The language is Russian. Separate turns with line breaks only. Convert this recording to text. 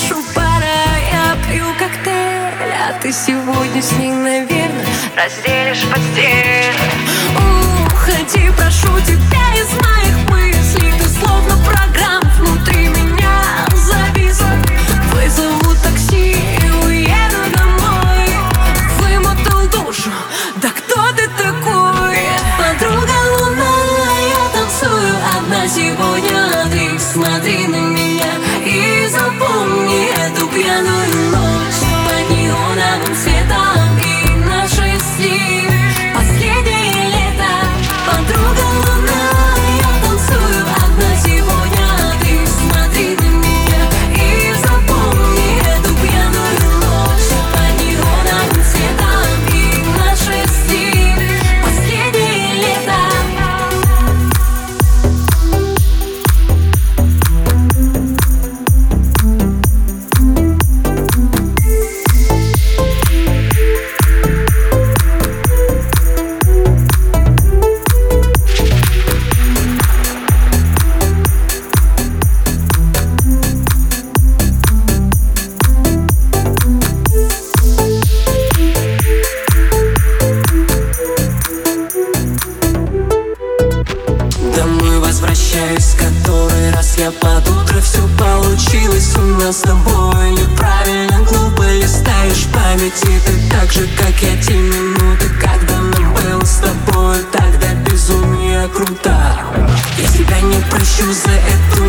ты куришь у пара Я пью коктейль, а ты сегодня с ней, наверное Разделишь постель. Уходи, прошу тебя прощаюсь, с которой раз я под утро Все получилось у нас с тобой. Неправильно, глупо листаешь памяти Ты так же, как я те минуты Когда мы было с тобой. Тогда безумие круто. Я тебя не прощу за это